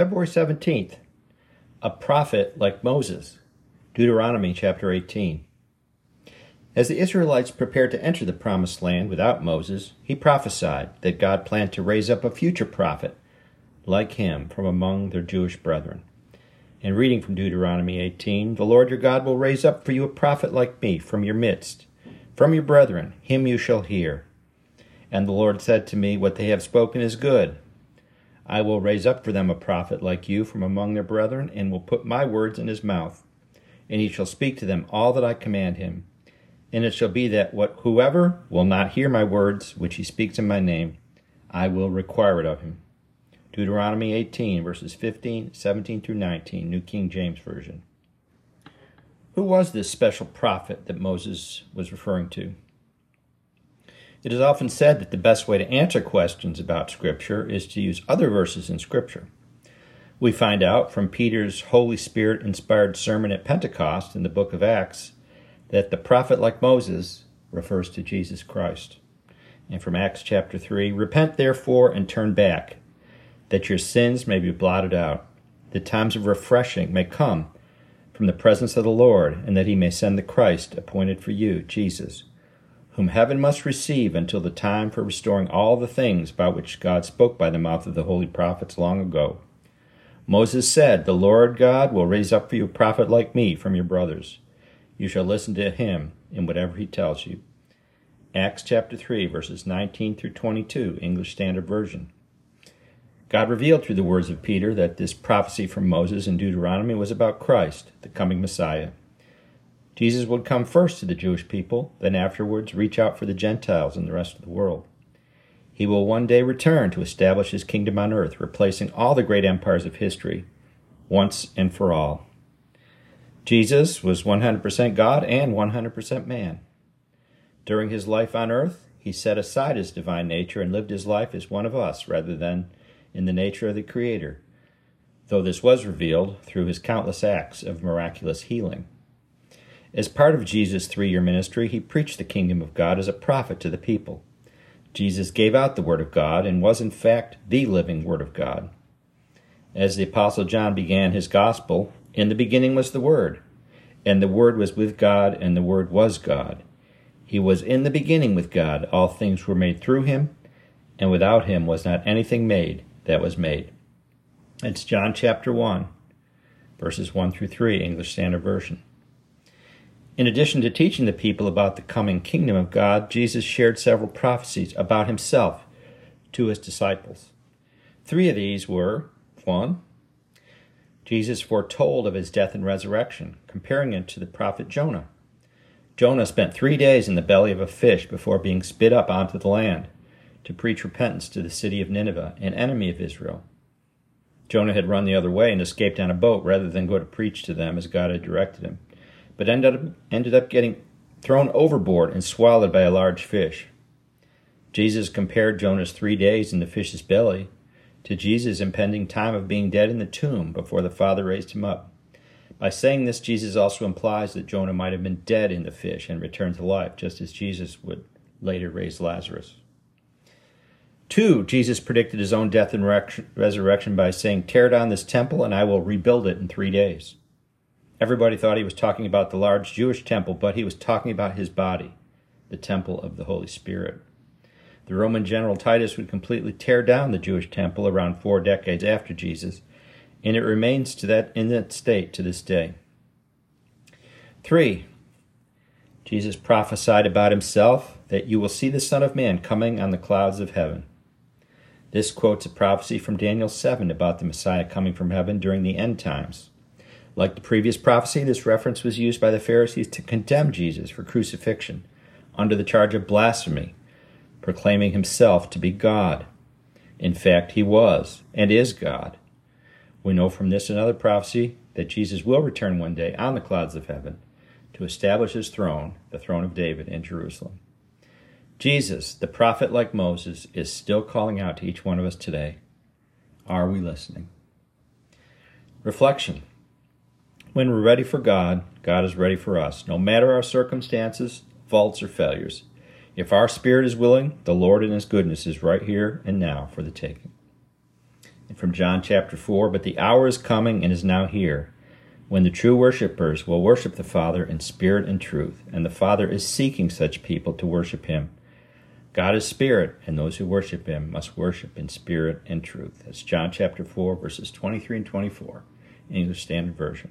February 17th, a prophet like Moses. Deuteronomy chapter 18. As the Israelites prepared to enter the promised land without Moses, he prophesied that God planned to raise up a future prophet like him from among their Jewish brethren. In reading from Deuteronomy 18, the Lord your God will raise up for you a prophet like me from your midst. From your brethren, him you shall hear. And the Lord said to me, What they have spoken is good. I will raise up for them a prophet like you from among their brethren, and will put my words in his mouth. And he shall speak to them all that I command him. And it shall be that what whoever will not hear my words, which he speaks in my name, I will require it of him. Deuteronomy 18, verses 15, 17 through 19, New King James Version. Who was this special prophet that Moses was referring to? It is often said that the best way to answer questions about Scripture is to use other verses in Scripture. We find out from Peter's Holy Spirit inspired sermon at Pentecost in the book of Acts that the prophet like Moses refers to Jesus Christ. And from Acts chapter 3 Repent therefore and turn back that your sins may be blotted out, that times of refreshing may come from the presence of the Lord, and that he may send the Christ appointed for you, Jesus, whom heaven must receive until the time for restoring all the things by which God spoke by the mouth of the holy prophets long ago. Moses said, The Lord God will raise up for you a prophet like me from your brothers. You shall listen to him in whatever he tells you. Acts chapter 3, verses 19 through 22, English Standard Version. God revealed through the words of Peter that this prophecy from Moses in Deuteronomy was about Christ, the coming Messiah. Jesus would come first to the Jewish people, then afterwards reach out for the Gentiles and the rest of the world. He will one day return to establish his kingdom on earth, replacing all the great empires of history, once and for all. Jesus was 100% God and 100% man. During his life on earth, he set aside his divine nature and lived his life as one of us rather than in the nature of the Creator, though this was revealed through his countless acts of miraculous healing. As part of Jesus' three year ministry, he preached the kingdom of God as a prophet to the people. Jesus gave out the Word of God and was, in fact, the living Word of God. As the Apostle John began his gospel, in the beginning was the Word, and the Word was with God, and the Word was God. He was in the beginning with God. All things were made through him, and without him was not anything made that was made. It's John chapter 1, verses 1 through 3, English Standard Version. In addition to teaching the people about the coming kingdom of God, Jesus shared several prophecies about himself to his disciples. Three of these were 1. Jesus foretold of his death and resurrection, comparing it to the prophet Jonah. Jonah spent three days in the belly of a fish before being spit up onto the land to preach repentance to the city of Nineveh, an enemy of Israel. Jonah had run the other way and escaped on a boat rather than go to preach to them as God had directed him, but ended up, ended up getting thrown overboard and swallowed by a large fish. Jesus compared Jonah's three days in the fish's belly to Jesus' impending time of being dead in the tomb before the Father raised him up. By saying this, Jesus also implies that Jonah might have been dead in the fish and returned to life, just as Jesus would later raise Lazarus. Two, Jesus predicted his own death and resurrection by saying, Tear down this temple and I will rebuild it in three days. Everybody thought he was talking about the large Jewish temple, but he was talking about his body, the temple of the Holy Spirit. The Roman general Titus would completely tear down the Jewish temple around four decades after Jesus, and it remains to that in that state to this day. Three, Jesus prophesied about himself that you will see the Son of Man coming on the clouds of heaven. This quotes a prophecy from Daniel 7 about the Messiah coming from heaven during the end times. Like the previous prophecy, this reference was used by the Pharisees to condemn Jesus for crucifixion under the charge of blasphemy, proclaiming himself to be God. In fact, he was and is God. We know from this and other prophecy that Jesus will return one day on the clouds of heaven to establish his throne, the throne of David in Jerusalem. Jesus, the prophet like Moses, is still calling out to each one of us today. Are we listening? Reflection. When we're ready for God, God is ready for us, no matter our circumstances, faults, or failures. If our spirit is willing, the Lord in His goodness is right here and now for the taking. And from John chapter 4, but the hour is coming and is now here when the true worshippers will worship the Father in spirit and truth, and the Father is seeking such people to worship him. God is spirit, and those who worship him must worship in spirit and truth. That's John chapter 4, verses 23 and 24, English Standard Version.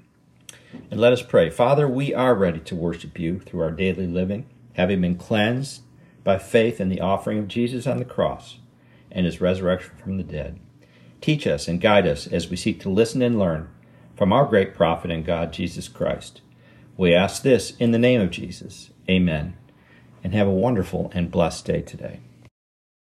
And let us pray. Father, we are ready to worship you through our daily living, having been cleansed by faith in the offering of Jesus on the cross and his resurrection from the dead. Teach us and guide us as we seek to listen and learn from our great prophet and God, Jesus Christ. We ask this in the name of Jesus. Amen. And have a wonderful and blessed day today.